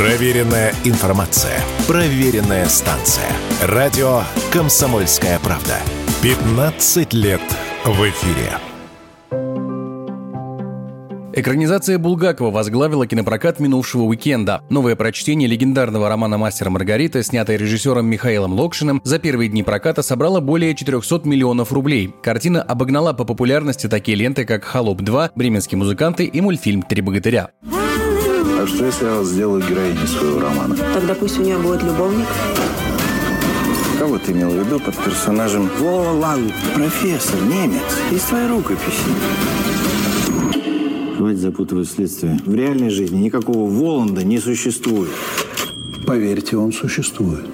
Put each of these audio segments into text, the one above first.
Проверенная информация. Проверенная станция. Радио «Комсомольская правда». 15 лет в эфире. Экранизация Булгакова возглавила кинопрокат минувшего уикенда. Новое прочтение легендарного романа «Мастер Маргарита», снятое режиссером Михаилом Локшиным, за первые дни проката собрала более 400 миллионов рублей. Картина обогнала по популярности такие ленты, как «Холоп 2», «Бременские музыканты» и мультфильм «Три богатыря». Что, если я вас сделаю героиней своего романа? Тогда пусть у нее будет любовник. Кого ты имел в виду под персонажем Воланд, профессор, немец, из твоей рукописи? Хватит запутывать следствие. В реальной жизни никакого Воланда не существует. Поверьте, он существует.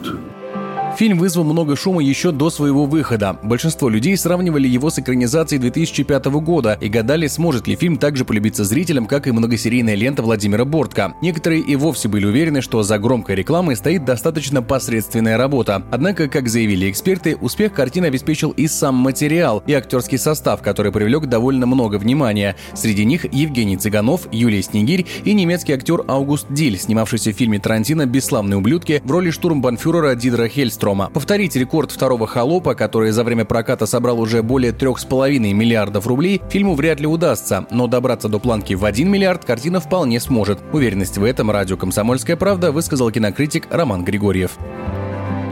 Фильм вызвал много шума еще до своего выхода. Большинство людей сравнивали его с экранизацией 2005 года и гадали, сможет ли фильм также полюбиться зрителям, как и многосерийная лента Владимира Бортко. Некоторые и вовсе были уверены, что за громкой рекламой стоит достаточно посредственная работа. Однако, как заявили эксперты, успех картины обеспечил и сам материал, и актерский состав, который привлек довольно много внимания. Среди них Евгений Цыганов, Юлия Снегирь и немецкий актер Аугуст Диль, снимавшийся в фильме Тарантино «Бесславные ублюдки» в роли штурмбанфюрера Дидера Хельстрома Строма. Повторить рекорд второго «Холопа», который за время проката собрал уже более 3,5 миллиардов рублей, фильму вряд ли удастся, но добраться до планки в 1 миллиард картина вполне сможет. Уверенность в этом радио «Комсомольская правда» высказал кинокритик Роман Григорьев.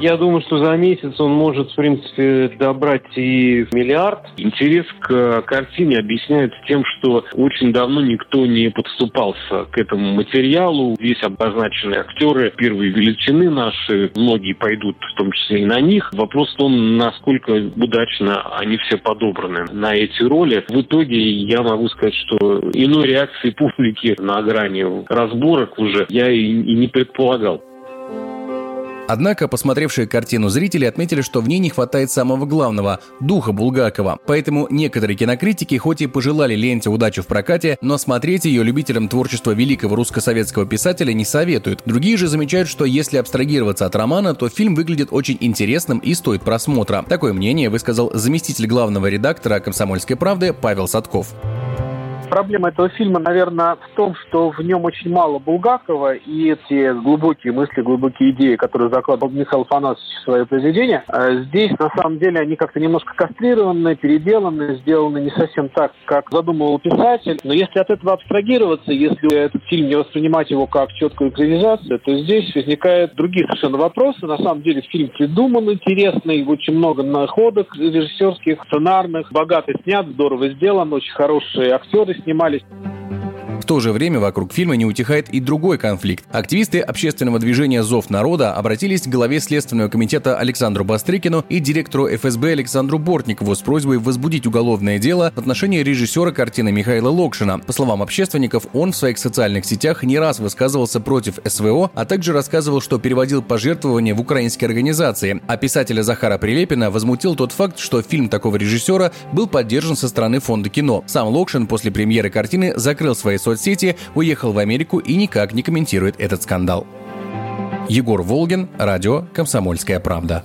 Я думаю, что за месяц он может, в принципе, добрать и миллиард. Интерес к картине объясняется тем, что очень давно никто не подступался к этому материалу. Здесь обозначены актеры первой величины наши. Многие пойдут, в том числе и на них. Вопрос в том, насколько удачно они все подобраны на эти роли. В итоге я могу сказать, что иной реакции публики на грани разборок уже я и не предполагал. Однако, посмотревшие картину зрители отметили, что в ней не хватает самого главного – духа Булгакова. Поэтому некоторые кинокритики хоть и пожелали ленте удачи в прокате, но смотреть ее любителям творчества великого русско-советского писателя не советуют. Другие же замечают, что если абстрагироваться от романа, то фильм выглядит очень интересным и стоит просмотра. Такое мнение высказал заместитель главного редактора «Комсомольской правды» Павел Садков. Проблема этого фильма, наверное, в том, что в нем очень мало Булгакова, и эти глубокие мысли, глубокие идеи, которые закладывал Михаил Афанасович в свое произведение, э, здесь, на самом деле, они как-то немножко кастрированы, переделаны, сделаны не совсем так, как задумывал писатель. Но если от этого абстрагироваться, если этот фильм не воспринимать его как четкую экранизацию, то здесь возникают другие совершенно вопросы. На самом деле фильм придуман интересный, очень много находок режиссерских, сценарных, богато снят, здорово сделан, очень хорошие актеры снимались. В то же время вокруг фильма не утихает и другой конфликт. Активисты общественного движения «Зов народа» обратились к главе Следственного комитета Александру Бастрыкину и директору ФСБ Александру Бортникову с просьбой возбудить уголовное дело в отношении режиссера картины Михаила Локшина. По словам общественников, он в своих социальных сетях не раз высказывался против СВО, а также рассказывал, что переводил пожертвования в украинские организации. А писателя Захара Прилепина возмутил тот факт, что фильм такого режиссера был поддержан со стороны фонда кино. Сам Локшин после премьеры картины закрыл свои соцсети соцсети, уехал в Америку и никак не комментирует этот скандал. Егор Волгин, радио «Комсомольская правда».